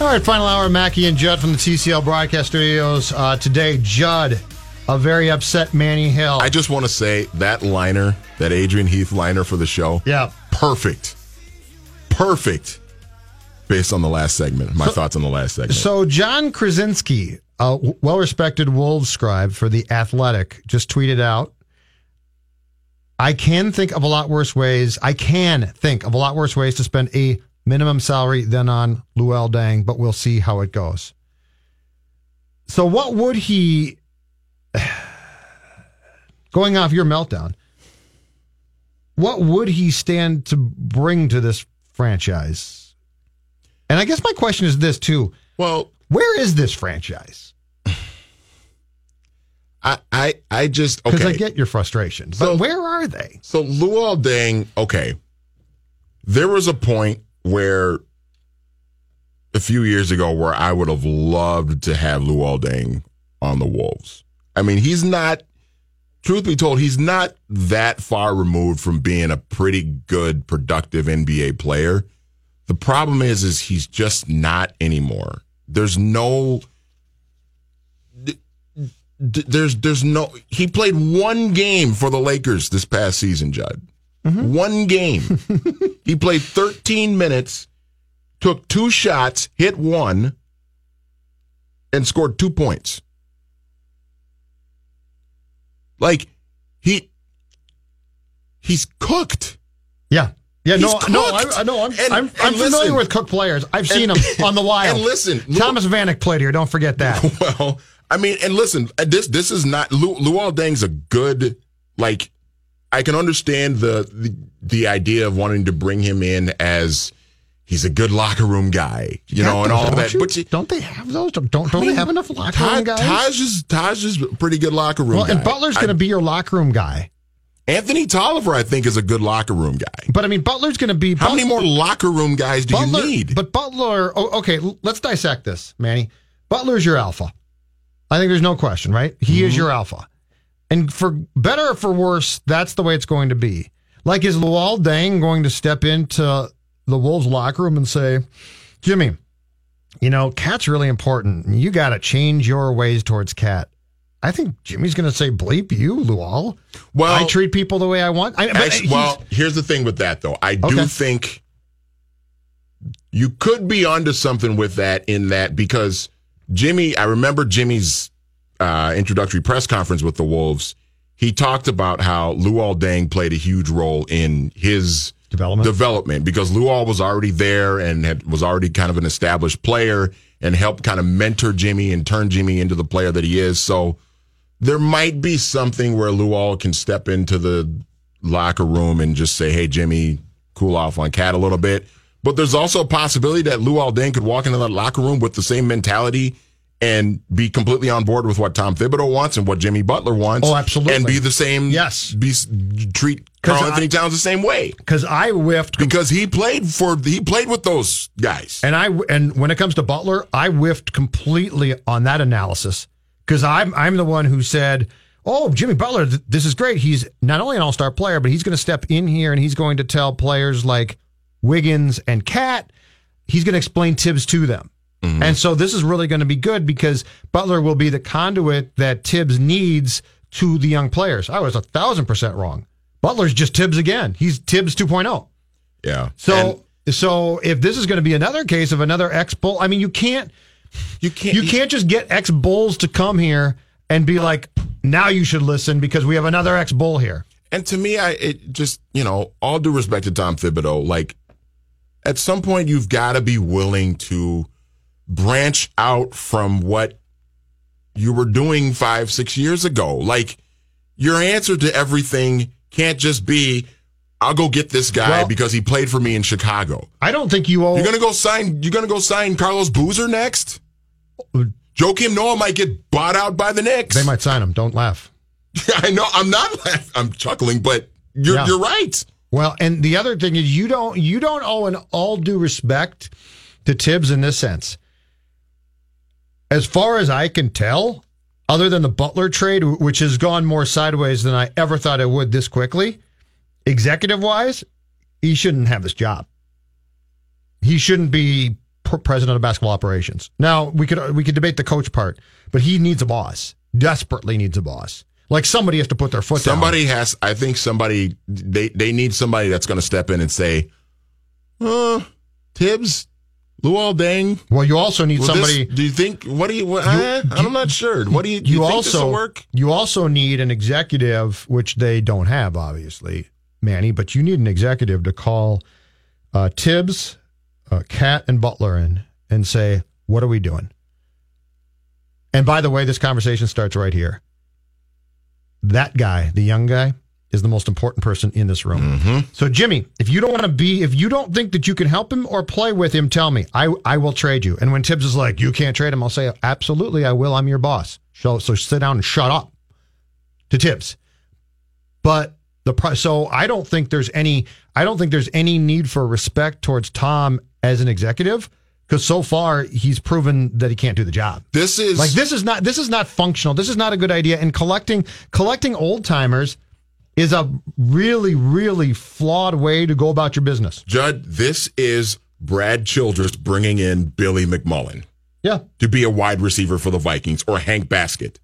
All right, final hour, Mackey and Judd from the TCL Broadcast Studios. Uh, today, Judd, a very upset Manny Hill. I just want to say that liner, that Adrian Heath liner for the show, yeah, perfect. Perfect. Based on the last segment. My So- thoughts on the last segment. So Jon Krawczynski, a well-respected Wolves scribe for the Athletic, just tweeted out, "I can think of a lot worse ways. I can think of a lot worse ways to spend a minimum salary than on Luol Deng, but we'll see how it goes." So, what would he, going off your meltdown, what would he stand to bring to this franchise? And I guess my question is this too. well, Where is this franchise? I, I, I just Because okay. I get your frustration, but So- where are they? So Luol Deng, okay. There was a point where a few years ago where I would have loved to have Luol Deng on the Wolves. I mean, he's not truth be told, he's not that far removed from being a pretty good, productive NBA player. The problem is, is he's just not anymore. There's no, there's there's no. He played one game for the Lakers this past season, Judd. One game. he played 13 minutes, took two shots, hit one, and scored two points. Like he he's cooked. Yeah. Yeah, no, He's no, I, cooked. I know. I'm, And- I'm, and I'm familiar listen- with Cook players. I've seen And- them on the wild. and listen, Thomas Vanek played here. Don't forget that. Well, I mean, and listen, uh, this this is not Lu, Luol Deng's a good like. I can understand the, the the idea of wanting to bring him in as he's a good locker room guy, you know, and all that. you- But you, don't they have those? Don't, don't I they mean, have enough locker Taj, room guys? Taj is Taj is a pretty good locker room guy. well, guy. and Butler's going to be your locker room guy. Anthony Tolliver. I think is a good locker room guy. But I mean, Butler's going to be. How many more locker room guys do Butler, you need? But Butler, oh, okay, let's dissect this, Manny. Butler's your alpha. I think there's no question, right? He is mm-hmm. your alpha. And for better or for worse, that's the way it's going to be. Like, is Luol Deng going to step into the Wolves locker room and say, Jimmy, you know, KAT's really important. You got to change your ways towards KAT. I think Jimmy's going to say, bleep you, Luol. well, I treat people the way I want. I, Actually, well, here's the thing with that, though. I do Okay. think you could be onto something with that in that because Jimmy, I remember Jimmy's uh, introductory press conference with the Wolves. He talked about how Luol Deng played a huge role in his Development. development because Luol was already there and had, was already kind of an established player and helped kind of mentor Jimmy and turn Jimmy into the player that he is. So there might be something where Luol can step into the locker room and just say, "Hey, Jimmy, cool off on KAT a little bit." But there's also a possibility that Luol Deng could walk into that locker room with the same mentality and be completely on board with what Tom Thibodeau wants and what Jimmy Butler wants. Oh, absolutely. and be the same. Yes. be treat Karl I- Anthony Towns the same way Because I whiffed because he played for he played with those guys. And I and when it comes to Butler, I whiffed completely on that analysis because I'm I'm the one who said, "Oh, Jimmy Butler, th- this is great. He's not only an All Star player, but he's going to step in here and he's going to tell players like Wiggins and KAT, he's going to explain Thibs to them." Mm-hmm. And so this is really going to be good because Butler will be the conduit that Thibs needs to the young players. I was a thousand percent wrong. Butler's just Thibs again. He's Thibs 2.0. yeah. So so if this is going to be another case of another ex bull, I mean, you can't You can't. You can't just get ex Bulls to come here and be like, now you should listen because we have another ex Bull here. And to me, I it just you know, all due respect to Tom Thibodeau, like at some point you've got to be willing to branch out from what you were doing five, six years ago. Like your answer to everything can't just be, "I'll go get this guy Well- because he played for me in Chicago." I don't think you owe. You're gonna go sign. You're gonna go sign Carlos Boozer next. Joakim Noah might get bought out by the Knicks. they might sign him. Don't laugh. I know. I'm not. laughing. I'm chuckling, but you're Yeah. you're right. Well, and the other thing is you don't you don't owe an all due respect to Thibs in this sense. As far as I can tell, other than the Butler trade, which has gone more sideways than I ever thought it would this quickly, executive wise, he shouldn't have this job. He shouldn't be president of basketball operations. Now we could we could debate the coach part, but he needs a boss. Desperately needs a boss. Like somebody has to put their foot down. Somebody has. I think somebody. They they need somebody that's going to step in and say, "Uh, Thibs, Luol Deng." Well, you also need will somebody. this- do you think? What do you? What, eh, I'm not sure. What do you? do you, you also work? you also need an executive, which they don't have, obviously, Manny. But you need an executive to call uh, Thibs, uh, KAT, and Butler in and say, "What are we doing?" And by the way, this conversation starts right here. That guy, the young guy, is the most important person in this room. Mm-hmm. So, Jimmy, if you don't want to be, if you don't think that you can help him or play with him, tell me. I I will trade you. And when Thibs is like, you can't trade him, I'll say, absolutely, I will. I'm your boss. So, so sit down and shut up to Thibs. But the so I don't think there's any I don't think there's any need for respect towards Tom as an executive because so far he's proven that he can't do the job. This is Like this is not this is not functional. This is not a good idea. And collecting collecting old timers is a really really flawed way to go about your business. Judd. This is Brad Childress bringing in Billy McMullen Yeah, to be a wide receiver for the Vikings or Hank Baskett.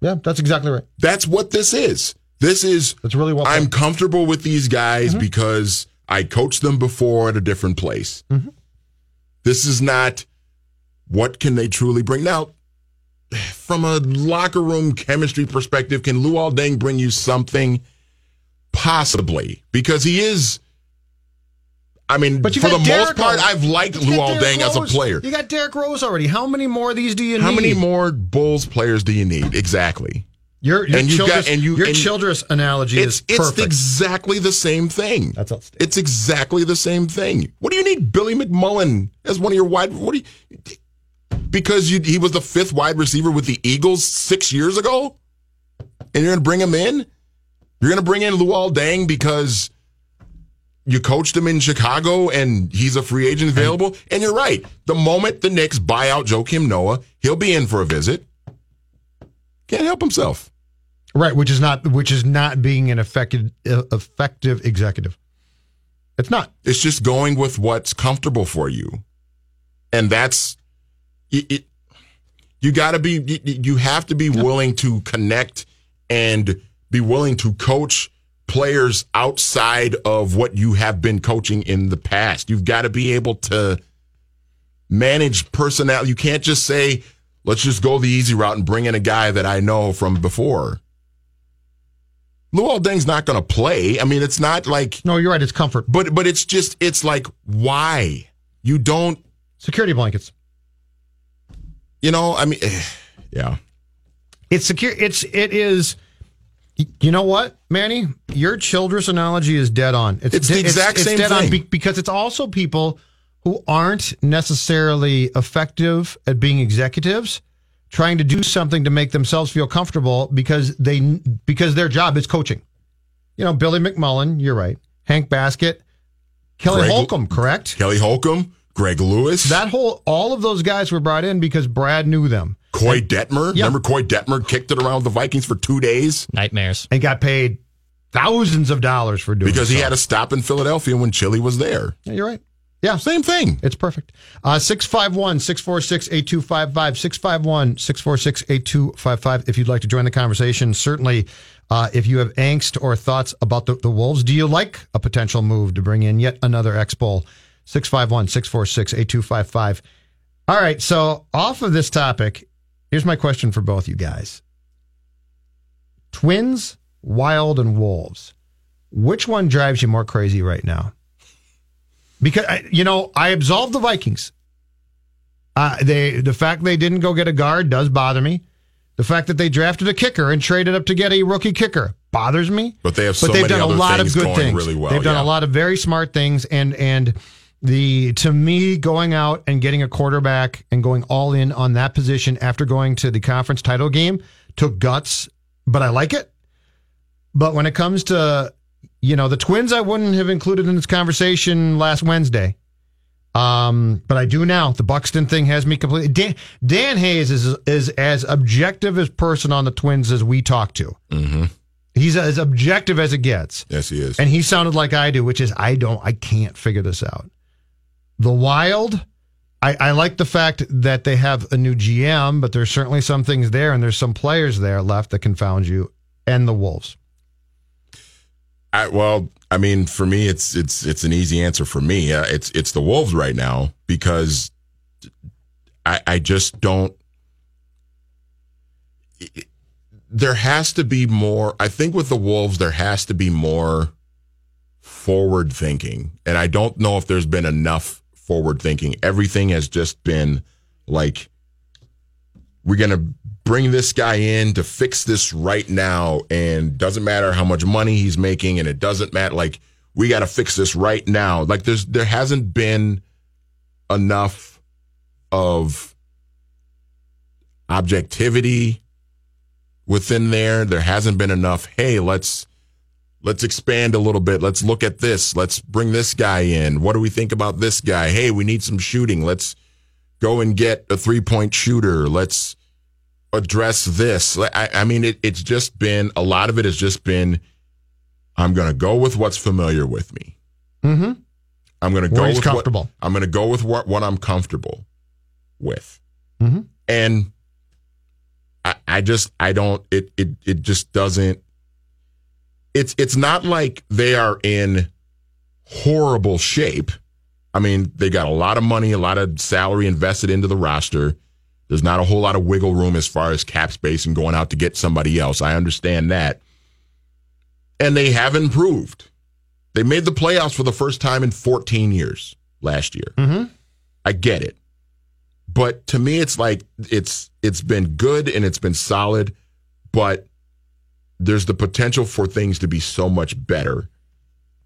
yeah, that's exactly right. That's what this is. This is That's really well. I'm comfortable with these guys mm-hmm. because I coached them before at a different place. Mm-hmm. This is not what can they truly bring. Now, from a locker room chemistry perspective, can Luol Deng bring you something? Possibly, because he is. I mean, But for the Derrick most part, Rose. I've liked Luol Deng as a player. You got Derrick Rose already. How many more of these do you How need? How many more Bulls players do you need? Exactly. Your, your And got- and you- your and- Childress analogy It's is perfect. it's exactly the same thing. That's outstanding. It's exactly the same thing. What do you need Billy McMullen as one of your wide? What do you? Because you, he was the fifth wide receiver with the Eagles six years ago, and you're going to bring him in. You're going to bring in Luol Deng because you coached him in Chicago and he's a free agent available. And you're right. The moment the Knicks buy out Joakim Noah, he'll be in for a visit. Can't help himself. Right, which is not which is not being an effective effective executive. It's not. It's just going with what's comfortable for you, and that's it. it you got to be. You, you have to be willing to connect and be willing to coach players outside of what you have been coaching in the past. You've got to be able to manage personnel. You can't just say, "Let's just go the easy route and bring in a guy that I know from before." Luol Deng's not going to play. I mean, it's not like No, you're right. It's comfort. but but it's just it's like why you don't Security blankets. you know I mean yeah It's secure. It's it is. You know what, Manny? Your Childress analogy is dead on. It's the exact same dead on thing. be- because it's also people who aren't necessarily effective at being executives, trying to do something to make themselves feel comfortable because they because their job is coaching. You know, Billy McMullen. You're right. Hank Baskett, Kelly Greg- Holcomb. Correct. Kelly Holcomb Greg Lewis That whole all of those guys were brought in because Brad knew them Coy Detmer Yeah. remember Coy Detmer kicked it around with the Vikings for two days Nightmares. and got paid thousands of dollars for doing because he so. had a stop in Philadelphia when Chilly was there Yeah, you're right. Yeah, same thing It's perfect. Uh, 651 646 8255. 651 646 8255. If you'd like to join the conversation, certainly uh, if you have angst or thoughts about the, the Wolves, do you like a potential move to bring in yet another X Bowl? 651 646 8255. All right. So, off of this topic, here's my question for both you guys Twins, Wild, and Wolves. Which one drives you more crazy right now? Because, you know, I absolved the Vikings. Uh, they The fact they didn't go get a guard does bother me. The fact that they drafted a kicker and traded up to get a rookie kicker bothers me. But they have so but they've many done a lot of good things. really well, They've done yeah. a lot of very smart things, and and the to me going out and getting a quarterback and going all in on that position after going to the conference title game took guts, but I like it. But when it comes to you know the Twins, I wouldn't have included in this conversation last Wednesday. Um, but I do now. The Buxton thing has me completely. Dan, Dan Hayes is is as objective as person on the Twins as we talk to. Mm-hmm. He's as objective as it gets. Yes, he is. And he sounded like I do, which is I don't, I can't figure this out. The Wild, I, I like the fact that they have a new GM, but there's certainly some things there, and there's some players there left that confound you. And the Wolves. I, well, I mean, for me, it's it's it's an easy answer for me. Uh, it's it's the Wolves right now because I I just don't. There has to be more. I think with the Wolves, there has to be more forward thinking, and I don't know if there's been enough forward thinking. Everything has just been like we're going to bring this guy in to fix this right now and doesn't matter how much money he's making and it doesn't matter like we got to fix this right now like there's there hasn't been enough of objectivity within there there hasn't been enough hey let's let's expand a little bit let's look at this let's bring this guy in what do we think about this guy hey we need some shooting let's go and get a three point shooter. Let's address this. I, I mean, it, it's just been a lot of it has just been. I'm going to go with what's familiar with me. Mm-hmm. I'm going to go with comfortable. What, I'm going to go with what what I'm comfortable with, Mm-hmm. and I, I just I don't it it it just doesn't. It's it's not like they are in horrible shape. I mean, they got a lot of money, a lot of salary invested into the roster. There's not a whole lot of wiggle room as far as cap space and going out to get somebody else. I understand that. And they have improved. They made the playoffs for the first time in 14 years last year. Mm-hmm. I get it. But to me it's like it's it's been good and it's been solid, but there's the potential for things to be so much better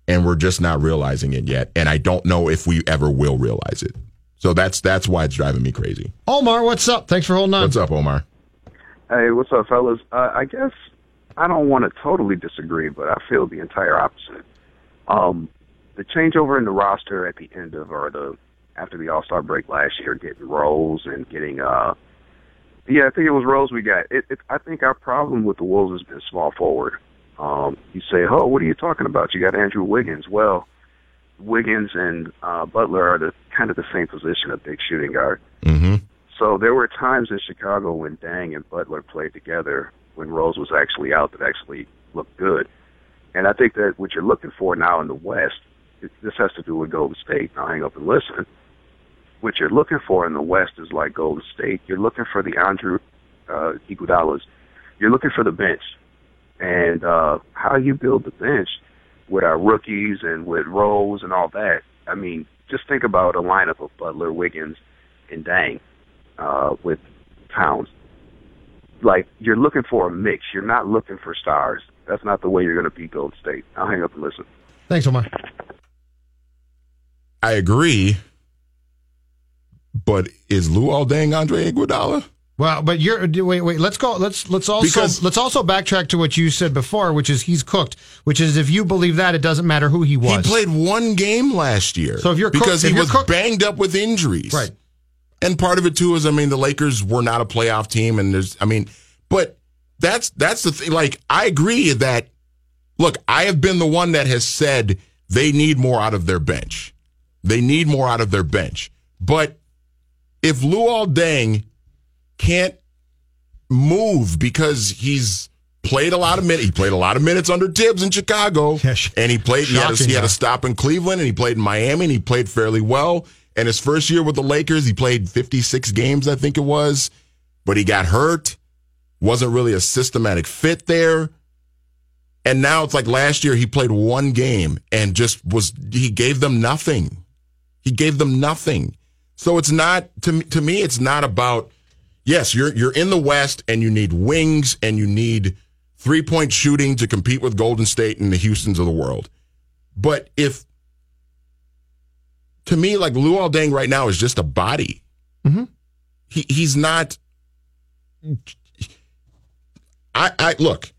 and we're just not realizing it yet and I don't know if we ever will realize it. So that's that's why it's driving me crazy. Omar, what's up? Thanks for holding on. What's up, Omar? Hey, what's up, fellas? Uh, I guess I don't want to totally disagree, but I feel the entire opposite. Um, the changeover in the roster at the end of or the after the All Star break last year, getting roles and getting uh, yeah, I think it was Rose we got. It, it, I think our problem with the Wolves has been small forward. Um, you say, oh, what are you talking about? You got Andrew Wiggins. Well, Wiggins and uh, Butler are the kind of the same position, a big shooting guard. Mm-hmm. So there were times in Chicago when Deng and Butler played together when Rose was actually out that actually looked good. And I think that what you're looking for now in the West, it, this has to do with Golden State. Now hang up and listen. What you're looking for in the West is like Golden State. You're looking for the Andrew uh, Iguodala's. You're looking for the bench. And uh, how you build the bench with our rookies and with Rose and all that. I mean, just think about a lineup of Butler, Wiggins, and Deng uh, with Towns. Like you're looking for a mix. You're not looking for stars. That's not the way you're going to beat Golden State. I'll hang up and listen. Thanks, Omar. I agree. But is Luol Deng Andre Iguodala? Well, but you're wait, wait. Let's go. Let's let's also Because- let's also backtrack to what you said before, which is he's cooked. Which is if you believe that, it doesn't matter who he was. He played one game last year. So if you're because cook- if he was cook- banged up with injuries, right. And part of it too is, I mean, the Lakers were not a playoff team, and there's, I mean, but that's that's the thing. Like, I agree that. Look, I have been the one that has said they need more out of their bench. They need more out of their bench. But if Luol Deng can't move because he's played a lot of minutes, he played a lot of minutes under Thibs in Chicago, and he played. He had, a, he had a stop in Cleveland, and he played in Miami, and he played fairly well. And his first year with the Lakers, he played 56 games, I think it was, but he got hurt. Wasn't really a systematic fit there. And now it's like last year he played one game and just was he gave them nothing. He gave them nothing. So it's not to me, to me it's not about yes, you're you're in the West and you need wings and you need three-point shooting to compete with Golden State and the Houstons of the world. But if to me, like Luol Deng right now is just a body. Mhm. He he's not. I I look.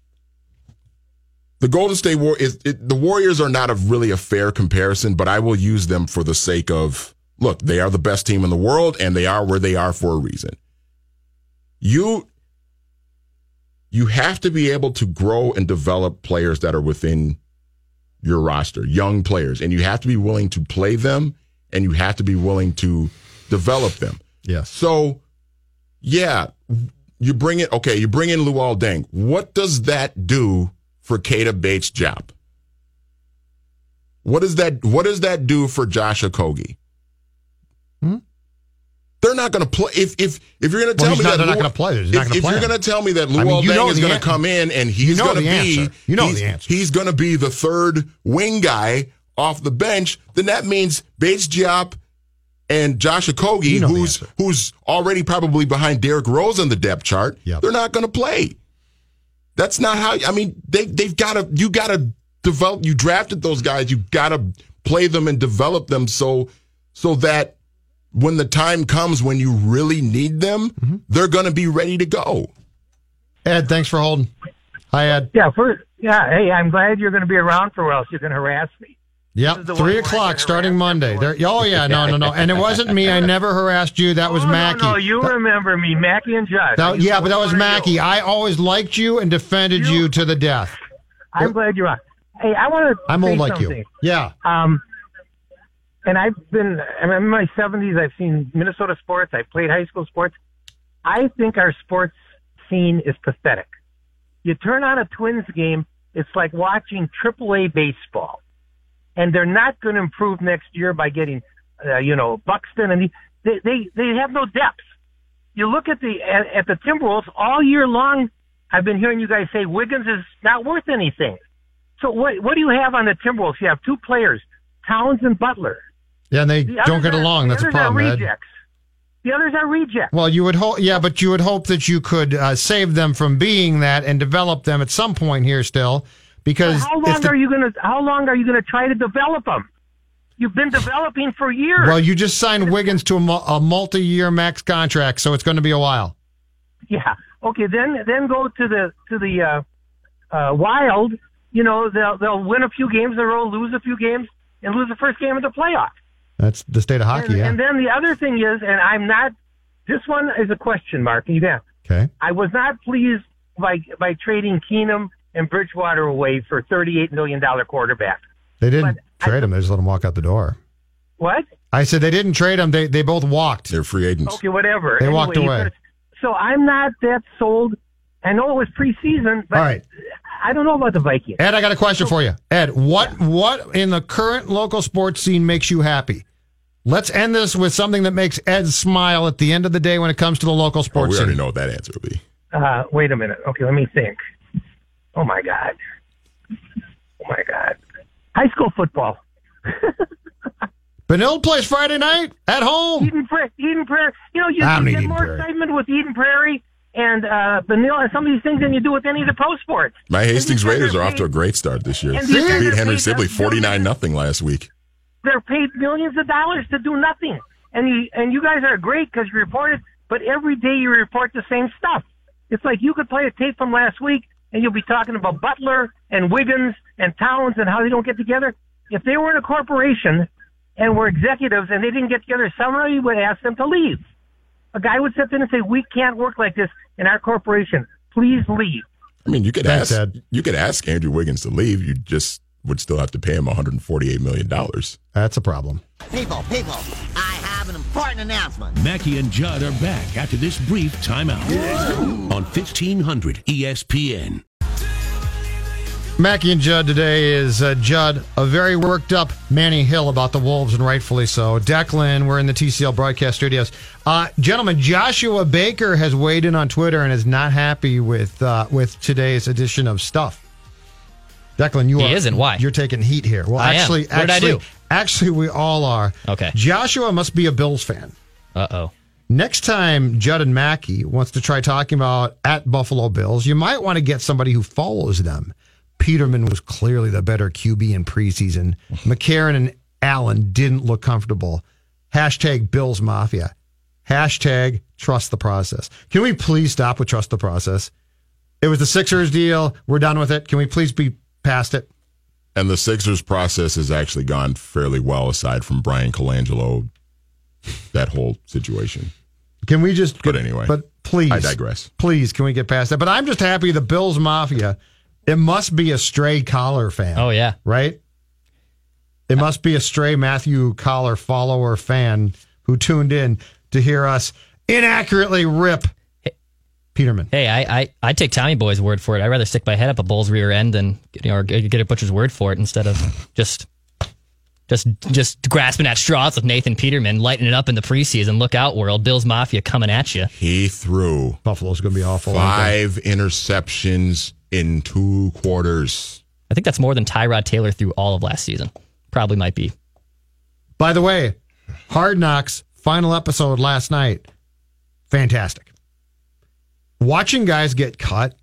The Golden State War is it, the Warriors are not a really a fair comparison, but I will use them for the sake of look. They are the best team in the world, and they are where they are for a reason. You you have to be able to grow and develop players that are within your roster, young players, and you have to be willing to play them and you have to be willing to develop them. Yes. So, yeah, you bring it. Okay, you bring in Luol Deng. What does that do for Keita Bates' job? What does that What does that do for Josh Okogie? They're not going to play. If if if you're going to tell he's me not- that they're not gonna play. If, not gonna if play you're going to tell me that I mean, Luol you know Deng is going to come in and he's know going to be answer. You know he's, the answer. he's going to be the third wing guy off the bench, then that means Bates Diop and Josh Okogie, You know who's who's already probably behind Derrick Rose on the depth chart, Yep. they're not going to play. That's not how. I mean, they they've got to. You got to develop. You drafted those guys. You got to play them and develop them so so that when the time comes when you really need them, Mm-hmm. they're going to be ready to go. Ed, thanks for holding. Hi, Ed. Yeah, first, yeah. Hey, I'm glad you're going to be around for a while, so you can harass me. Yep, This is the three one where I o'clock starting Monday. There, oh yeah, no, no, no, and it wasn't me. I never harassed you. That was oh, Mackey. No, no, you remember me, Mackey and Judd. That- yeah, but that was What Mackey. you? I always liked you and defended you, You- to the death. I'm glad you're on. Hey, I want to. I'm say old like something. you. Yeah. Um, and I've been. I'm in my 70s. I've seen Minnesota sports. I've played high school sports. I think our sports scene is pathetic. You turn on a Twins game, it's like watching AAA baseball, and they're not going to improve next year by getting, uh, you know, Buxton and the, they they they have no depth. You look at the at, at the Timberwolves all year long. I've been hearing you guys say Wiggins is not worth anything. So what what do you have on the Timberwolves? You have two players, Towns and Butler. Yeah, and they The don't get along. That's a others problem, rejects. The others are rejects. Well, you would hope, yeah, but you would hope that you could uh, save them from being that and develop them at some point here still, because how long the- are you gonna How long are you gonna try to develop them? You've been developing for years. well, you just signed Wiggins to a, a multi-year max contract, so it's going to be a while. yeah. Okay. Then then go to the to the uh, uh, Wild. You know they'll they'll win a few games in a row, lose a few games, and lose the first game of the playoff. That's the state of hockey. and, yeah. and then the other thing is, and I'm not. This one is a question mark. You can. okay. I was not pleased by by trading Keenum and Bridgewater away for thirty-eight million dollar quarterback. They didn't but I- trade him. They just let him walk out the door. What? I said they didn't trade him. They they both walked. They're free agents. Okay, whatever. They walked away. So I'm not that sold. I know it was preseason, but All right. I don't know about the Vikings. Ed, I got a question for you. Ed, what what in the current local sports scene makes you happy? Let's end this with something that makes Ed smile at the end of the day when it comes to the local Oh, sports we already scene. know what that answer will be. Uh, wait a minute. Okay, let me think. Oh my god. Oh my god. High school football. Benilde plays Friday night at home. Eden Prairie. Eden Prairie. You know, you, I you get Eden more Prairie. excitement with Eden Prairie and uh, Vanilla and some of these things than you do with any of the pro sports. My Hastings Raiders are off to a great start this year. And these Beat Henry Sibley forty nine nothing last week. They're paid millions of dollars to do nothing, and you and you guys are great because you report it. But every day you report the same stuff. It's like you could play a tape from last week, and you'll be talking about Butler and Wiggins and Towns and how they don't get together. If they were in a corporation and were executives and they didn't get together, somebody would ask them to leave. A guy would step in and say, "We can't work like this in our corporation. Please leave." I mean, you could Thanks, ask Ed. you could ask Andrew Wiggins to leave. You just would still have to pay him one hundred and forty eight million dollars. That's a problem. People, people, I have an important announcement. Mackey and Judd are back after this brief timeout on E 1500 ESPN. Mackey and Judd today is uh, Judd, a very worked up Manny Hill about the Wolves, and rightfully so. Declan, we're in the TCL broadcast studios. Uh, gentlemen, Joshua Baker has weighed in on Twitter and is not happy with uh, with today's edition of Stuff. Declan, you He are isn't. Why? You're taking heat here. Well, I am. actually, did I actually, do? actually, we all are. Okay. Joshua must be a Bills fan. Uh oh. Next time Judd and Mackey wants to try talking about at Buffalo Bills, you might want to get somebody who follows them. Peterman was clearly the better QB in preseason. McCarron and Allen didn't look comfortable. Hashtag Bills Mafia. Hashtag trust the process. Can we please stop with trust the process? It was the Sixers deal. We're done with it. Can we please be past it? And the Sixers process has actually gone fairly well, aside from Bryan Colangelo, that whole situation. Can we just? But anyway, but please, I digress. Please, can we get past that? But I'm just happy the Bills Mafia. It must be a stray collar fan. Oh yeah. right? It must be a stray Matthew Coller follower fan who tuned in to hear us inaccurately rip Peterman. Hey, I, I I take Tommy Boy's word for it. I'd rather stick my head up a bull's rear end than you know, or get get a butcher's word for it instead of just just just grasping at straws with Nathan Peterman, lighting it up in the preseason. Look out, world! Bills Mafia coming at you. He threw Buffalo's going to be awful. five interceptions in two quarters. I think that's more than Tyrod Taylor threw all of last season. Probably might be. By the way, Hard Knocks final episode last night, fantastic. Watching guys get cut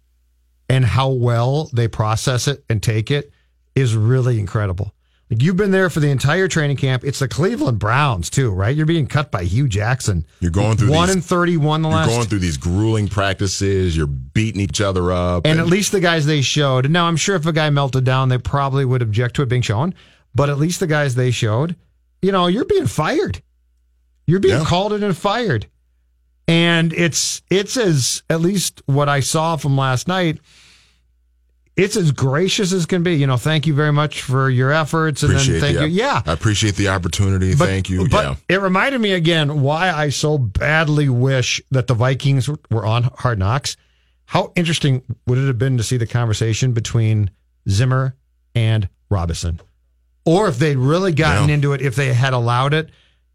and how well they process it and take it is really incredible. Like you've been there for the entire training camp. It's the Cleveland Browns too, right? You're being cut by Hue Jackson. You're going through one these- and thirty-one the You're last. going through these grueling practices. You're beating each other up. and at least the guys they showed. Now I'm sure if a guy melted down, they probably would object to it being shown. But at least the guys they showed, you know, you're being fired. You're being Yeah. called in and fired. And it's it's as at least what I saw from last night. It's as gracious as can be. You know, thank you very much for your efforts, and appreciate then thank the, you. Yeah, I appreciate the opportunity. but, Thank you. But yeah. it reminded me again why I so badly wish that the Vikings were on Hard Knocks. How interesting would it have been to see the conversation between Zimmer and Robison? Or if they'd really gotten Yeah. into it, if they had allowed it,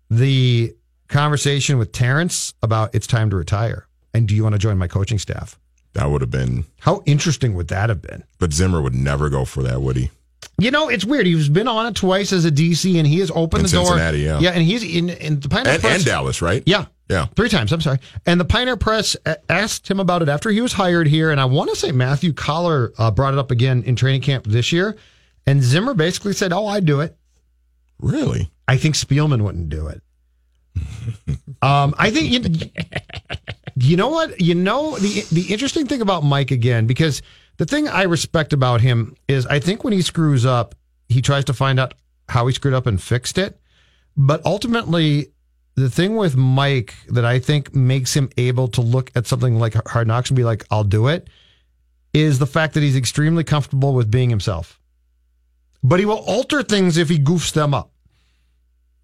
the conversation with Terence about it's time to retire. And do you want to join my coaching staff? That would have been, How interesting would that have been? but Zimmer would never go for that, would he? You know, it's weird. He's been on it twice as a DC, and he has opened In the door. Yeah. yeah, and he's in, in the Pioneer And, Press- and Dallas, right? Yeah. Yeah. Three times, I'm sorry. And the Pioneer Press asked him about it after he was hired here. And I want to say Matthew Coller uh, brought it up again in training camp this year. And Zimmer basically said, Oh, I'd do it. Really? I think Spielman wouldn't do it. um, I think you, you know what? You know the the interesting thing about Mike again because the thing I respect about him is I think when he screws up he tries to find out how he screwed up and fixed it. But ultimately the thing with Mike that I think makes him able to look at something like Hard Knocks and be like I'll do it is the fact that he's extremely comfortable with being himself. But he will alter things if he goofs them up.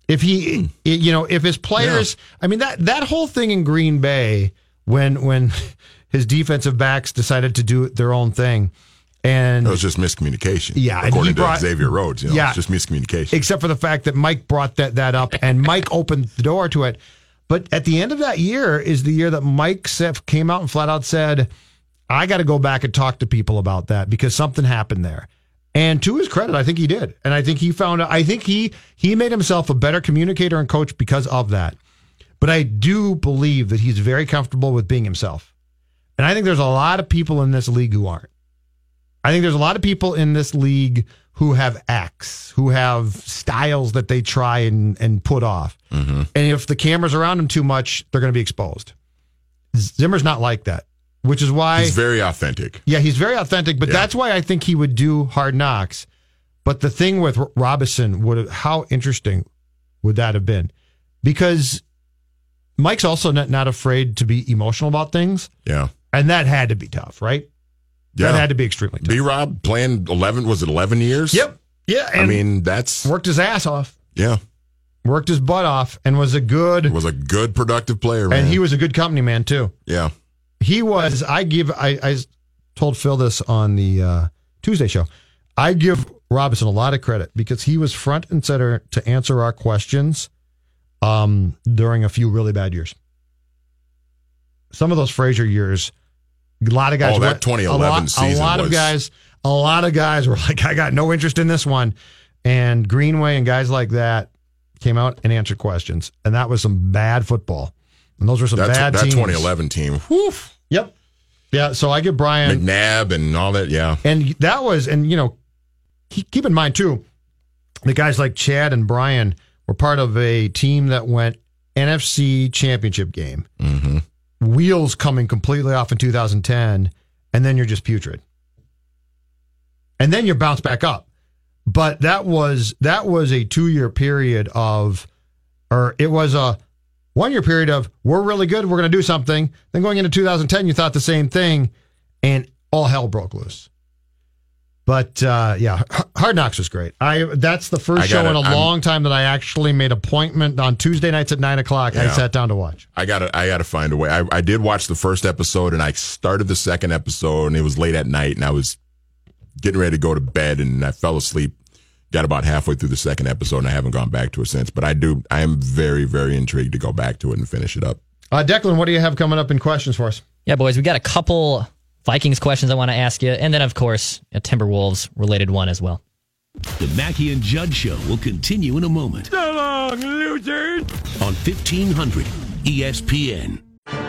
If he hmm. you know if his players i mean that that whole thing in green bay when when his defensive backs decided to do their own thing and It was just miscommunication. Yeah, According brought- to Xavier Rhodes, you know, Yeah. it's just miscommunication. except for the fact that mike brought that that up and mike opened the door to it but at the end of that year is the year that mike said, came out and flat out said i got to go back and talk to people about that because something happened there and to his credit i think he did and i think he found i think he he made himself a better communicator and coach because of that but I do believe that he's very comfortable with being himself. And I think there's a lot of people in this league who aren't. I think there's a lot of people in this league who have acts, who have styles that they try and, and put off. Mm-hmm. And if the camera's around them too much, they're going to be exposed. Zimmer's not like that, which is why. He's very authentic. Yeah, he's very authentic, but Yeah. that's why I think he would do hard knocks. But the thing with Robison would how interesting would that have been? Because Mike's also not, not afraid to be emotional about things, Yeah. and that had to be tough, right? Yeah. That had to be extremely tough. B Rob playing 11, was it 11 years? Yep. Yeah, I mean, that's, worked his ass off, yeah, worked his butt off, and was a good was a good, productive player, man. and he was a good company man too. yeah. he was i give i, I told phil this on the uh, tuesday show I give Robison a lot of credit because he was front and center to answer our questions um, during a few really bad years. Some of those Frazier years, a lot of guys. Oh, that went- 2011 a lot, season A lot of guys. A lot of guys were like, "I got no interest in this one," and Greenway and guys like that came out and answered questions, and that was some bad football. And those were some That's, bad that teams. 2011 team. Whew. Yep. Yeah. So I give Brian McNabb and all that. Yeah. and that was, and you know, keep in mind too, the guys like Chad and Brian were part of a team that went NFC championship game. hmm Wheels coming completely off in 2010, and then you're just putrid. And then you bounce back up. But that was that was a two year period of, or it was a one year period of we're really good, we're going to do something. Then going into 2010, you thought the same thing, and all hell broke loose. But uh, yeah, Hard Knocks was great. I that's the first I show in a I'm- long time that I actually made appointment on Tuesday nights at nine o'clock. I sat down to watch. I gotta, I gotta find a way. I, I did watch the first episode, and I started the second episode, and it was late at night, and I was getting ready to go to bed, and I fell asleep. Got about halfway through the second episode, and I haven't gone back to it since. But I do, I am very, very intrigued to go back to it and finish it up. Uh, Declan, what do you have coming up in questions for us? Yeah, boys, we got a couple Vikings questions I want to ask you, and then of course a Timberwolves related one as well. The Mackey and Judd Show will continue in a moment. So long, losers! On 1500 ESPN.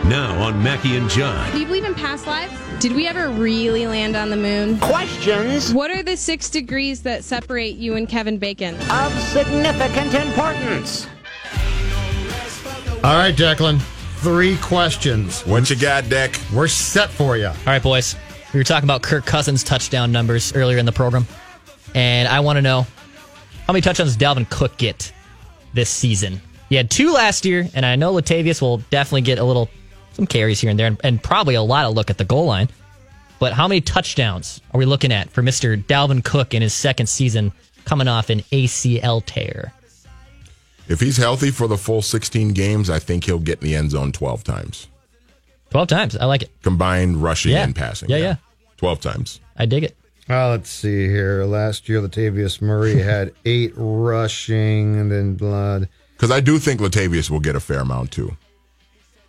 Now on Mackey and Judd. Do you believe in past lives? Did we ever really land on the moon? Questions What are the six degrees that separate you and Kevin Bacon? of significant importance. All right, Declan, three questions. What you got, Deck? We're set for you. All right, boys. We were talking about Kirk Cousins' touchdown numbers earlier in the program, and I want to know how many touchdowns Dalvin Cook get this season. He had two last year, and I know Latavius will definitely get a little some carries here and there, and, and probably a lot of look at the goal line. But how many touchdowns are we looking at for Mister Dalvin Cook in his second season, coming off an ACL tear? If he's healthy for the full 16 games, I think he'll get in the end zone 12 times. Twelve times. I like it. Combined rushing Yeah. and passing. Yeah, yeah. 12 times. I dig it. Uh, let's see here. Last year, Latavius Murray had eight rushing and then blood. Because I do think Latavius will get a fair amount too,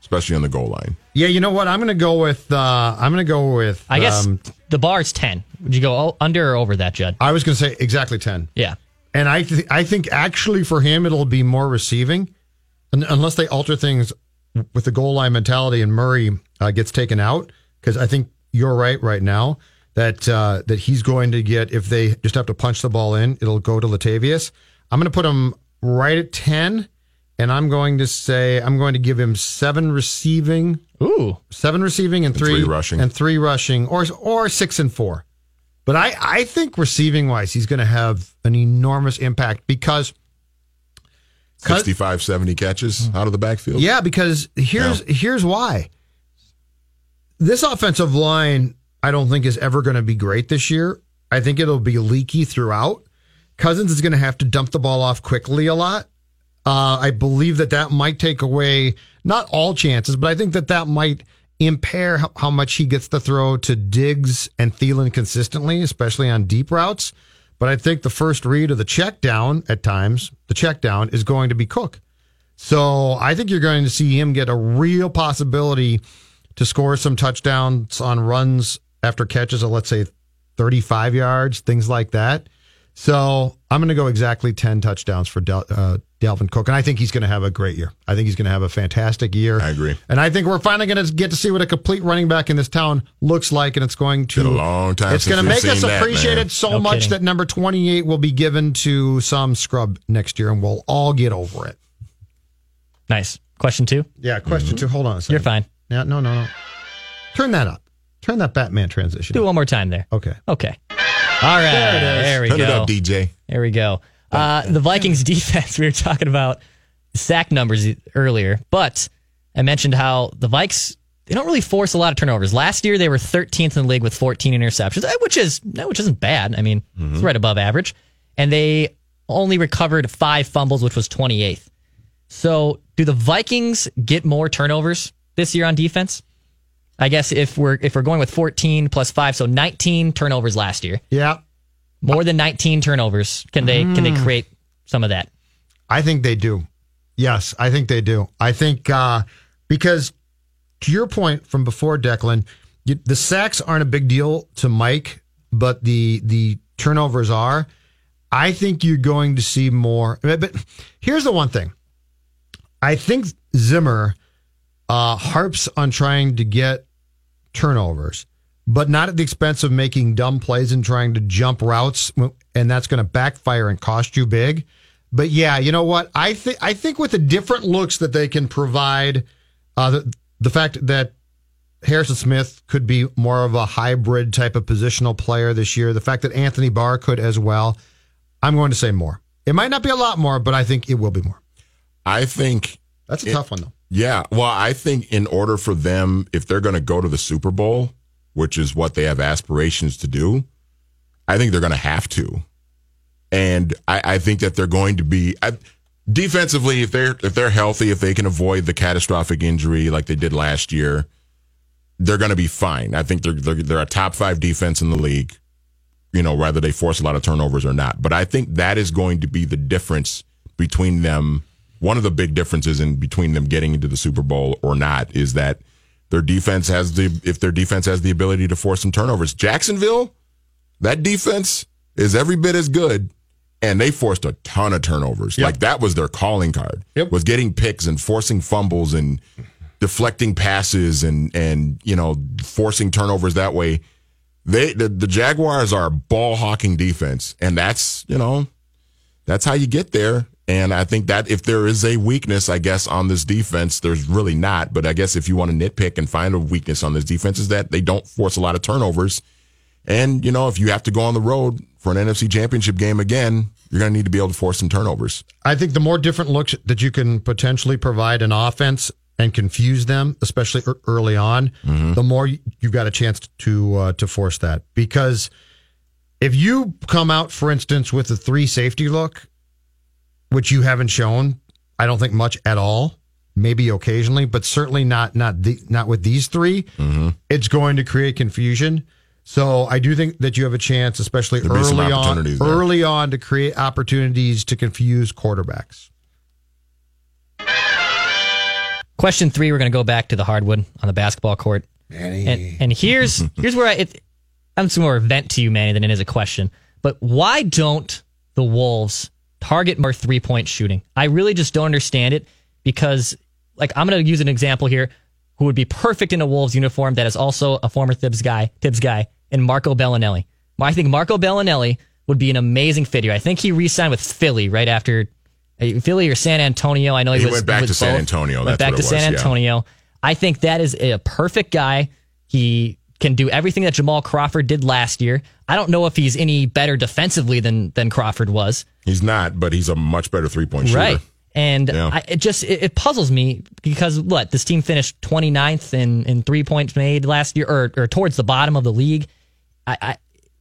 especially on the goal line. Yeah, you know what? I'm going to go with. Uh, I'm going to go with. I guess um, the is ten. Would you go under or over that, Judd? I was going to say exactly ten. Yeah. And I, th- I think actually for him it'll be more receiving, un- unless they alter things with the goal line mentality and Murray uh, gets taken out. Because I think you're right right now that uh, that he's going to get if they just have to punch the ball in, it'll go to Latavius. I'm going to put him right at ten, and I'm going to say I'm going to give him seven receiving, Ooh. seven receiving and, And three rushing. and three rushing, or or six and four. But I, I think receiving wise, he's going to have an enormous impact because, 65, 70 catches out of the backfield. yeah, because here's here's why. This offensive line, I don't think is ever going to be great this year. I think it'll be leaky throughout. Cousins is going to have to dump the ball off quickly a lot. Uh, I believe that that might take away not all chances, but I think that that might impair how, how much he gets to throw to Diggs and Thielen consistently, especially on deep routes. But I think the first read of the check down at times, the check down is going to be Cook. So I think you're going to see him get a real possibility to score some touchdowns on runs after catches of, let's say, 35 yards, things like that. So I'm going to go exactly 10 touchdowns for Del, uh, Dalvin Cook. And I think he's going to have a great year. I think he's going to have a fantastic year. I agree. And I think we're finally going to get to see what a complete running back in this town looks like. And it's going to. Been a long time It's going to make us that, appreciate man. it so No much kidding. that number 28 will be given to some scrub next year and we'll all get over it. Nice. Question two. Yeah, question Mm-hmm. two. Hold on a second. You're fine. Yeah, no, no, no. Turn that up. Turn that Batman transition. Do it one more time there. Okay. Okay. All right. There it is. There we Turn go. it up, DJ. There we go. Uh, the Vikings defense, we were talking about sack numbers earlier, but I mentioned how the Vikes, they don't really force a lot of turnovers. Last year, they were 13th in the league with 14 interceptions, eh, which is which isn't bad. I mean, it's right above average. And they only recovered five fumbles, which was 28th. So, do the Vikings get more turnovers this year on defense? I guess if we're if we're going with 14 plus 5, so 19 turnovers last year. Yeah. More than 19 turnovers. Can they can they Mm. create some of that? I think they do. Yes, I think they do. I think uh, because to your point from before, Declan, you, the sacks aren't a big deal to Mike, but the the turnovers are. I think you're going to see more. But here's the one thing: I think Zimmer uh, harps on trying to get turnovers, but not at the expense of making dumb plays and trying to jump routes, and that's going to backfire and cost you big. But yeah, you know what? I think I think with the different looks that they can provide, uh, the the fact that Harrison Smith could be more of a hybrid type of positional player this year, the fact that Anthony Barr could as well, I'm going to say more. It might not be a lot more, but I think it will be more. I think That's a it- tough one though. Yeah. Well, I think in order for them, if they're going to go to the Super Bowl, which is what they have aspirations to do, I think they're going to have to. And I, I think that they're going to be I, defensively if they're if they're healthy, if they can avoid the catastrophic injury like they did last year, they're going to be fine. I think they're, they're they're a top five defense in the league. You know, whether they force a lot of turnovers or not. But I think that is going to be the difference between them. One of the big differences in between them getting into the Super Bowl or not is that their defense has the if their defense has the ability to force some turnovers. Jacksonville, that defense is every bit as good, and they forced a ton of turnovers. Like that was their calling card. Yep. Was getting picks and forcing fumbles and deflecting passes and and you know forcing turnovers that way. They the, the Jaguars are a ball hawking defense, and that's you know that's how you get there. And I think that if there is a weakness, I guess on this defense, there's really not. But I guess if you want to nitpick and find a weakness on this defense, is that they don't force a lot of turnovers. And you know, if you have to go on the road for an NFC Championship game again, you're going to need to be able to force some turnovers. I think the more different looks that you can potentially provide an offense and confuse them, especially early on, the more you- you've got a chance to uh, to force that. Because if you come out, for instance, with a three safety look, which you haven't shown, I don't think much at all. Maybe occasionally, but certainly not not the, not with these 3 mm-hmm. It's going to create confusion. So I do think that you have a chance, especially There'll early on, there. early on, to create opportunities to confuse quarterbacks. Question three, we're going to go back to the hardwood on the basketball court. And, and here's here's where I, it, I'm just more a vent to you, Manny, than it is a question. But why don't the Wolves target more three point shooting? I really just don't understand it because, like, I'm going to use an example here who would be perfect in a Wolves uniform that is also a former Thibs guy, Thibs guy, and Marco Belinelli. I think Marco Belinelli would be an amazing fit here. I think he re-signed with Philly right after uh, Philly or San Antonio. I know he, He was went back was to San. Antonio. Went back to it San was, yeah. Antonio. I think that is a perfect guy. He can do everything that Jamal Crawford did last year. I don't know if he's any better defensively than than Crawford was. He's not, but he's a much better three point shooter. Right. And Yeah. I, it just it, it puzzles me because what this team finished 29th in in three points made last year or or towards the bottom of the league. I, I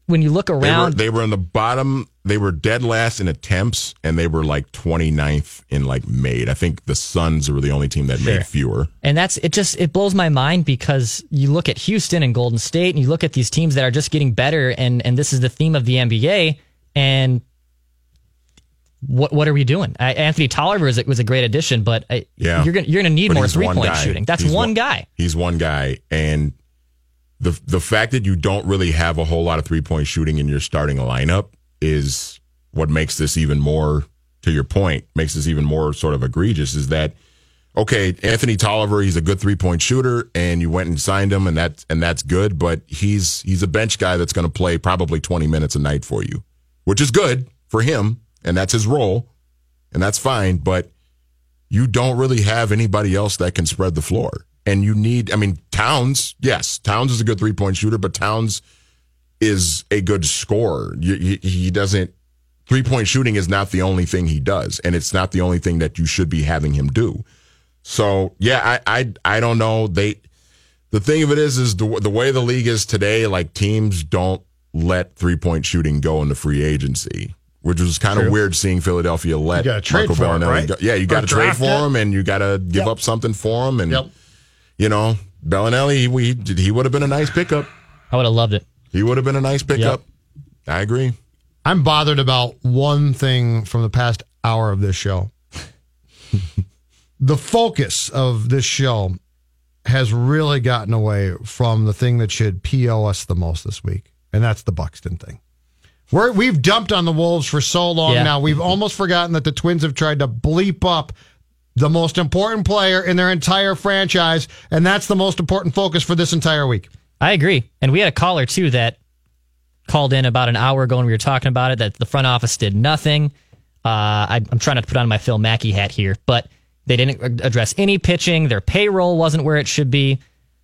when you look They were, around, they were in the bottom. They were dead last in attempts, and they were like 29th in like made. I think the Suns were the only team that Sure. made fewer. And that's it just it blows my mind because you look at Houston and Golden State and you look at these teams that are just getting better and and this is the theme of the NBA and what what are we doing? I, Anthony Tolliver was a, was a great addition, but I, Yeah, you're gonna you're gonna need But more three point guy. shooting. That's He's one, guy. He's one guy, and the the fact that you don't really have a whole lot of three point shooting in your starting lineup is what makes this even more. To your point, makes this even more sort of egregious. Is that okay? Anthony Tolliver, he's a good three point shooter, and you went and signed him, and that's and that's good. But he's he's a bench guy that's going to play probably twenty minutes a night for you, which is good for him, and that's his role, and that's fine. But you don't really have anybody else that can spread the floor. And you need, I mean, Towns, yes, Towns is a good three point shooter, but Towns is a good scorer. He, he doesn't, three point shooting is not the only thing he does, and it's not the only thing that you should be having him do. So, yeah, I, I, I don't know. They, the thing of it is, is the, the way the league is today, like teams don't let three point shooting go into free agency. Which was kind of True. weird seeing Philadelphia let You gotta trade Marco Belinelli right? go. Yeah, you got to trade for it. him, and you got to give Yep. up something for him. And Yep. You know, Belinelli, we he would have been a nice pickup. I would have loved it. He would have been a nice pickup. I agree. I'm bothered about one thing from the past hour of this show. the focus of this show has really gotten away from the thing that should PO us the most this week, and that's the Buxton thing. We're, we've dumped on the Wolves for so long Yeah. now. We've almost forgotten that the Twins have tried to bleep up the most important player in their entire franchise, and that's the most important focus for this entire week. I agree. And we had a caller too that called in about an hour ago when we were talking about it that the front office did nothing. Uh, I, I'm trying to put on my Phil Mackey hat here, but they didn't address any pitching. Their payroll wasn't where it should be.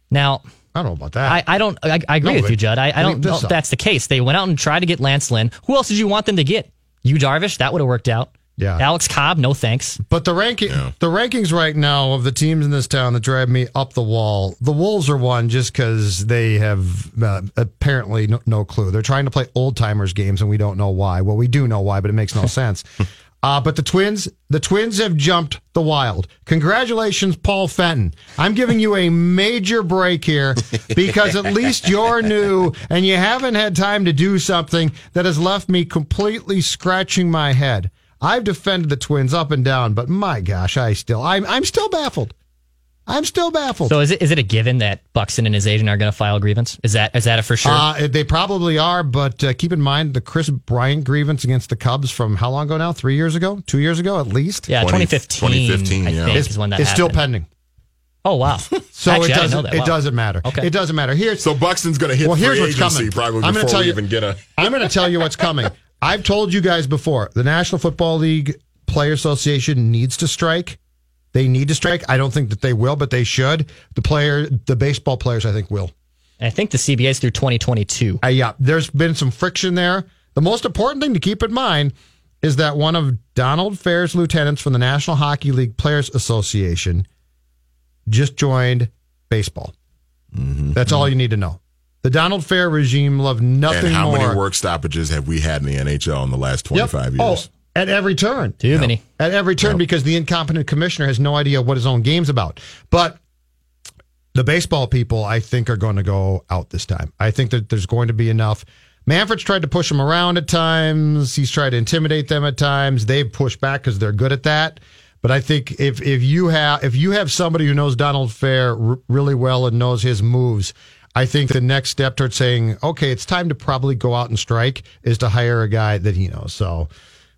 Now, I don't know about that. I, I don't. I, I agree No, with you, Judd. I, I don't know if that's the case. They went out and tried to get Lance Lynn. Who else did you want them to get? You Darvish. That would have worked out. Yeah. Alex Cobb. No thanks. But the ranking, the rankings right now of the teams in this town that drive me up the wall, the Wolves are one just because they have uh, apparently no, no clue. They're trying to play old timers games, and we don't know why. Well, we do know why, but it makes no sense. Uh, but the Twins, the Twins have jumped the wild. Congratulations, Paul Fenton. I'm giving you a major break here because at least you're new and you haven't had time to do something that has left me completely scratching my head. I've defended the Twins up and down, but my gosh, I still, I'm, I'm still baffled. I'm still baffled. So is it is it a given that Buxton and his agent are going to file a grievance? Is that is that a for sure? Uh, they probably are, but uh, keep in mind the Kris Bryant grievance against the Cubs from how long ago now? Three years ago? Two years ago at least? yeah, 20 2015. 2015, I yeah. think It's, is when that it's still pending. Oh wow. So Actually, it doesn't. know that. It doesn't matter. Okay. It doesn't matter. Here's So Buxton's going to hit well. free Here's what's agency coming. probably I'm before going to tell we you. even get a. I'm going to tell you what's coming. I've told you guys before. The National Football League Player Association needs to strike. They need to strike. I don't think that they will, but they should. The player, the baseball players, I think will. I think the CBA is through 2022. Uh, yeah, there's been some friction there. The most important thing to keep in mind is that one of Donald Fehr's lieutenants from the National Hockey League Players Association just joined baseball. That's all you need to know. The Donald Fehr regime loved nothing And how more. many work stoppages have we had in the NHL in the last 25 Oh, years? at every turn. Too many. At every turn because the incompetent commissioner has no idea what his own game's about. But the baseball people, I think, are going to go out this time. I think that there's going to be enough. Manfred's tried to push them around at times. He's tried to intimidate them at times. They've pushed back because they're good at that. But I think if if you have if you have somebody who knows Donald Fehr r- really well and knows his moves, I think the next step towards saying, okay, it's time to probably go out and strike is to hire a guy that he knows. So,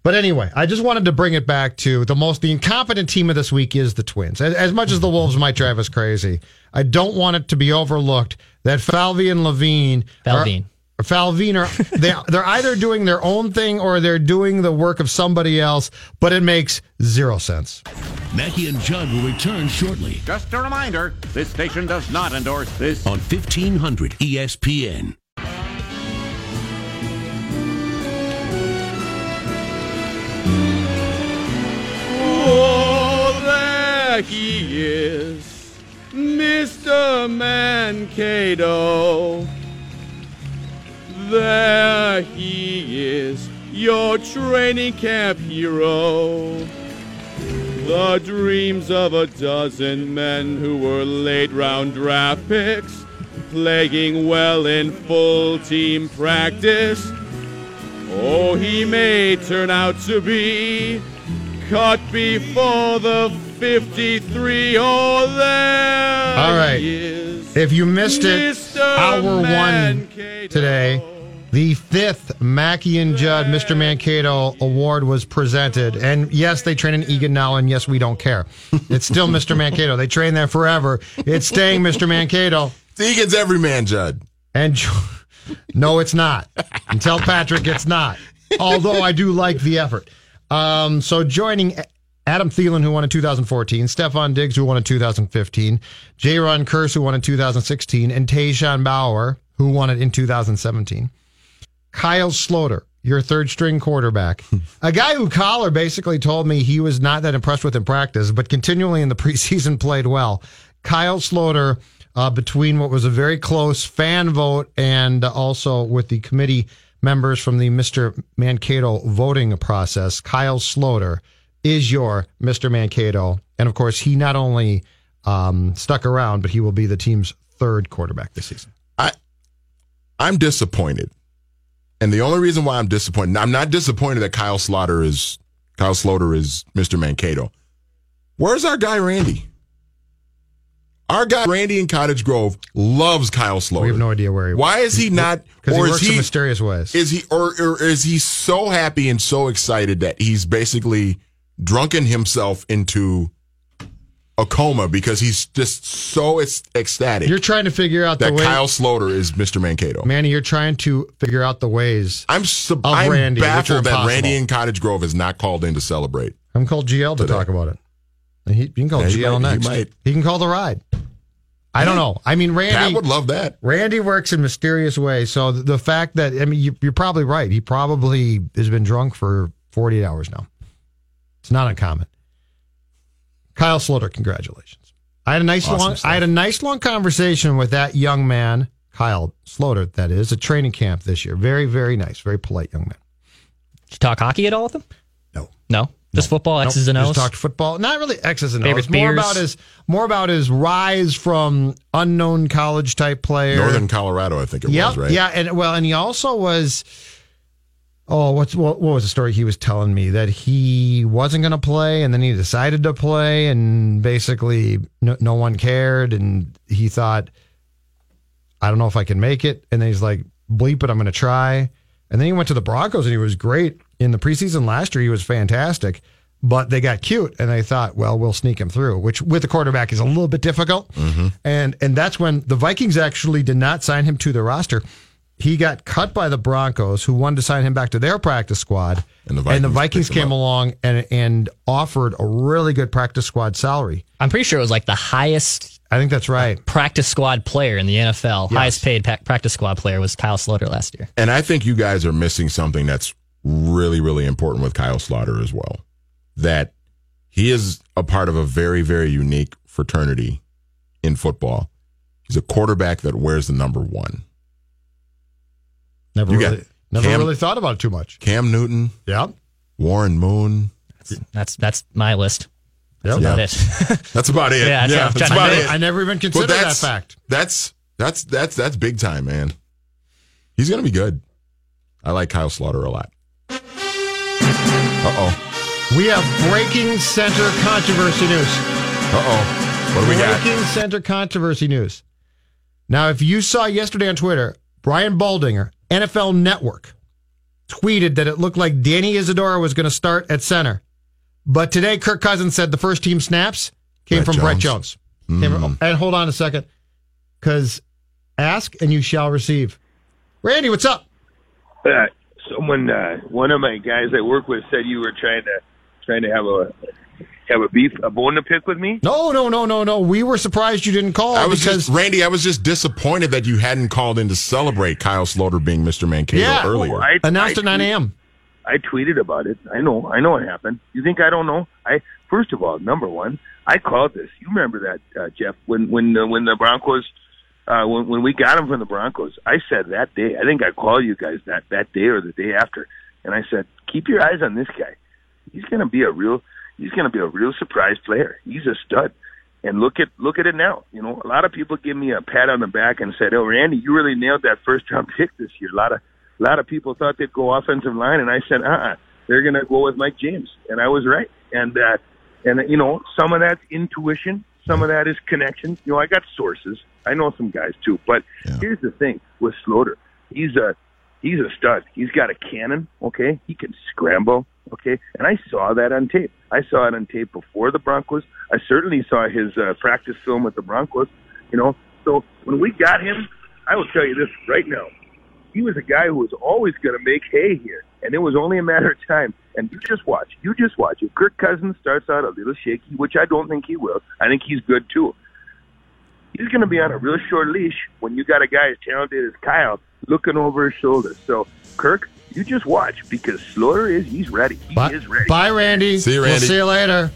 but anyway, I just wanted to bring it back to the most the incompetent team of this week is the Twins. As, as much as the Wolves might drive us crazy, I don't want it to be overlooked that Falvey and Levine Falvine. Falvine are they they're either doing their own thing or they're doing the work of somebody else, but it makes zero sense. Mackey and Judd will return shortly Just a reminder, this station does not endorse this. on 1500 ESPN. Oh, there he is, Mr. Mankato. There he is, your training camp hero. The dreams of a dozen men who were late round draft picks, playing well in full team practice. Oh, he may turn out to be cut before the 53. Oh, there All right. If you missed it, Mr. hour one today, the fifth Mackey and Judd Mr. Mankato Award was presented. And yes, they train in Eagan now, and yes, we don't care. It's still Mr. Mankato. They train there forever. It's staying Mr. Mankato. Eagan's every man, Judd. And no, it's not. And tell Patrick it's not. Although I do like the effort. Um, so joining Adam Thielen, who won in 2014, Stefon Diggs, who won in 2015, J. Ron Curse, who won in 2016, and Tashawn Bower, who won it in 2017. Kyle Sloter, your third string quarterback, a guy who Coller basically told me he was not that impressed with in practice, but continually in the preseason played well. Kyle Sloter, uh, between what was a very close fan vote and also with the committee members from the Mr. Mankato voting process, Kyle Sloter is your Mr. Mankato. And of course, he not only um, stuck around, but he will be the team's third quarterback this season. I I'm disappointed. And the only reason why I'm disappointed, I'm not disappointed that Kyle Sloter is Kyle Sloter is Mr. Mankato. Where's our guy Randy? Our guy Randy in Cottage Grove loves Kyle Sloter. We have no idea where he. Is. Why is he not? Because he works in mysterious ways. Is he or, or is he so happy and so excited that he's basically drunken himself into a coma because he's just so ecstatic You're trying to figure out that the way. Kyle Sloter is Mr. Mankato. Manny, you're trying to figure out the ways. I'm sub- Of I'm Randy, baffled that. Randy in Cottage Grove is not called in to celebrate. I'm called GL to Today. talk about it. And he, you can call Yeah, he GL might- he next. might. He can call the ride. I don't know. I mean, Randy. Pat would love that. Randy works in mysterious ways. So the, the fact that I mean, you, you're probably right. He probably has been drunk for 48 hours now. It's not uncommon. Kyle Sloter, congratulations. I had a nice Awesome long. stuff. I had a nice long conversation with that young man, Kyle Sloter. That is at training camp this year. Very, very nice. Very polite young man. Did you talk hockey at all with him? No. No. Just football, X's and Nope, O's. Just talked football. Not really X's and Favorite O's. More beers? about his more about his rise from unknown college type player. Northern Colorado, I think it Yep, was, right? Yeah, and well, and he also was. Oh, what's what, what was the story he was telling me? That he wasn't going to play, and then he decided to play, and basically no, no one cared, and he thought, I don't know if I can make it, and then he's like, bleep it, I'm going to try, and then he went to the Broncos, and he was great in the preseason last year. He was fantastic, but they got cute, and they thought, well, we'll sneak him through, which with the quarterback is a little bit difficult, mm-hmm. and and that's when the Vikings actually did not sign him to the roster. He got cut by the Broncos, who wanted to sign him back to their practice squad, And the and the Vikings Vikings picked him came along and and offered a really good practice squad salary. I'm pretty sure it was like the highest I think that's right. practice squad player in the NFL. Yes. Highest paid pa- practice squad player was Kyle Sloter last year. And I think you guys are missing something that's really, really important with Kyle Sloter as well. That he is a part of a very, very unique fraternity in football. He's a quarterback that wears the number one. Never You got really, never Cam- really thought about it too much. Cam Newton, Yeah, Warren Moon. That's that's my list. That's Yep. about Yeah. it. That's about it. Yeah, that's what I'm that's about it. I never even considered that fact. That's that's that's that's big time, man. He's gonna be good. I like Kyle Sloter a lot. Uh oh. We have breaking center controversy news. Uh oh. What do we got? Breaking center controversy news. Now, if you saw yesterday on Twitter, Brian Baldinger, NFL Network, tweeted that it looked like Danny Isidora was going to start at center. But today, Kirk Cousins said the first team snaps came Brett from Brett Jones. Jones. Came from- and hold on a second, because ask and you shall receive. Randy, what's up? Uh, someone, uh, one of my guys I work with said you were trying to trying to have a have a beef a bone to pick with me. No, no, no, no, no. We were surprised you didn't call I was because just Randy. I was just disappointed that you hadn't called in to celebrate Kyle Sloter being Mr. Mankato Yeah. earlier. I, announced I at 9 a.m. I tweeted about it. I know. I know it happened. You think I don't know? I first of all, number one, I called this. You remember that, uh, Jeff? When when uh, when the Broncos, uh, when when we got him from the Broncos, I said that day. I think I called you guys that that day or the day after, and I said, keep your eyes on this guy. He's going to be a real. He's going to be a real surprise player. He's a stud. And look at look at it now. You know, a lot of people give me a pat on the back and said, "Oh, Randy, you really nailed that first round pick this year." A lot of a lot of people thought they'd go offensive line, and I said, "Uh, uh they're going to go with Mike James," and I was right. And uh, and you know, some of that's intuition, some of that is connection. You know, I got sources. I know some guys too. But here's the thing with Sloter, he's a he's a stud. He's got a cannon. Okay, he can scramble. Okay, and I saw that on tape. I saw it on tape before the Broncos. I certainly saw his uh, practice film with the Broncos. You know, so when we got him, I will tell you this right now. He was a guy who was always going to make hay here, and it was only a matter of time. And you just watch. You just watch. If Kirk Cousins starts out a little shaky, which I don't think he will, I think he's good too. He's going to be on a real short leash when you got a guy as talented as Kyle looking over his shoulder. So, Kirk, you just watch because Sloter is he's ready. He Bye, is ready. bye, Randy. See you, Randy. We'll Randy. see you later.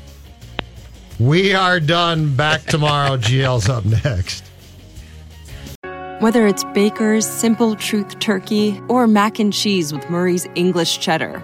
We are done. Back tomorrow. GL's up next. Whether it's Baker's Simple Truth Turkey or mac and cheese with Murray's English Cheddar